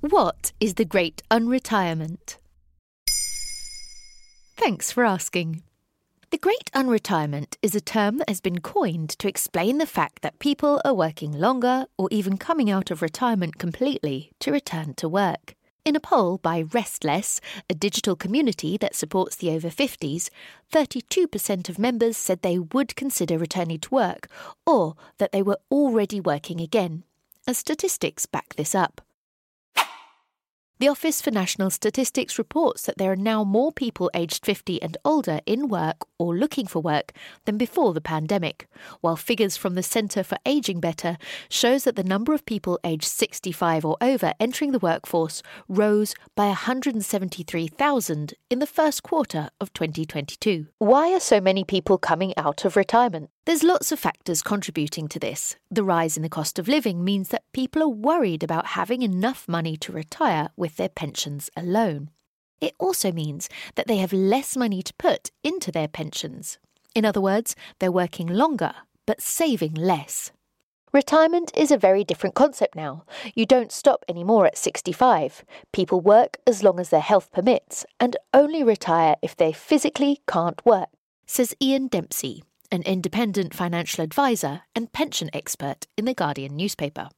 What is the Great Unretirement? Thanks for asking. The Great Unretirement is a term that has been coined to explain the fact that people are working longer or even coming out of retirement completely to return to work. In a poll by Rest Less, a digital community that supports the over 50s, 32% of members said they would consider returning to work or that they were already working again. As statistics back this up. The Office for National Statistics reports that there are now more people aged 50 and older in work or looking for work than before the pandemic, while figures from the Centre for Ageing Better shows that the number of people aged 65 or over entering the workforce rose by 173,000 in the first quarter of 2022. Why are so many people coming out of retirement? There's lots of factors contributing to this. The rise in the cost of living means that people are worried about having enough money to retire with their pensions alone. It also means that they have less money to put into their pensions. In other words, they're working longer but saving less. Retirement is a very different concept now. You don't stop anymore at 65. People work as long as their health permits and only retire if they physically can't work, says Ian Dempsey, an independent financial advisor and pension expert in the Guardian newspaper.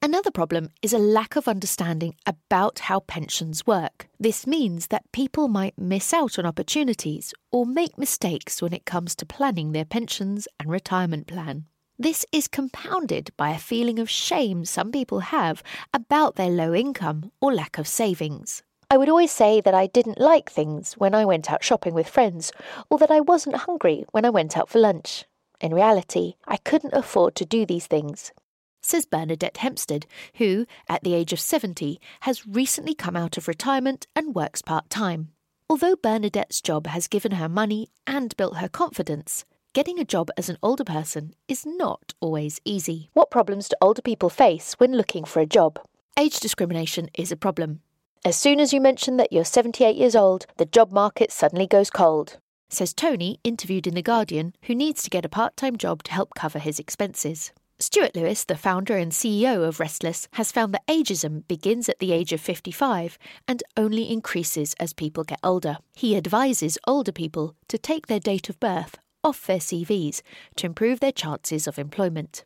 Another problem is a lack of understanding about how pensions work. This means that people might miss out on opportunities or make mistakes when it comes to planning their pensions and retirement plan. This is compounded by a feeling of shame some people have about their low income or lack of savings. I would always say that I didn't like things when I went out shopping with friends, or that I wasn't hungry when I went out for lunch. In reality, I couldn't afford to do these things. Says Bernadette Hempstead, who, at the age of 70, has recently come out of retirement and works part time. Although Bernadette's job has given her money and built her confidence, getting a job as an older person is not always easy. What problems do older people face when looking for a job? Age discrimination is a problem. As soon as you mention that you're 78 years old, the job market suddenly goes cold, says Tony, interviewed in The Guardian, who needs to get a part time job to help cover his expenses. Stuart Lewis, the founder and CEO of Rest Less, has found that ageism begins at the age of 55 and only increases as people get older. He advises older people to take their date of birth off their CVs to improve their chances of employment.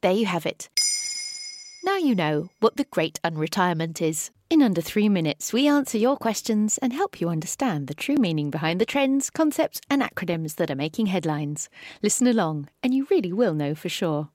There you have it. Now you know what the great unretirement is. In under three minutes, we answer your questions and help you understand the true meaning behind the trends, concepts, and acronyms that are making headlines. Listen along, and you really will know for sure.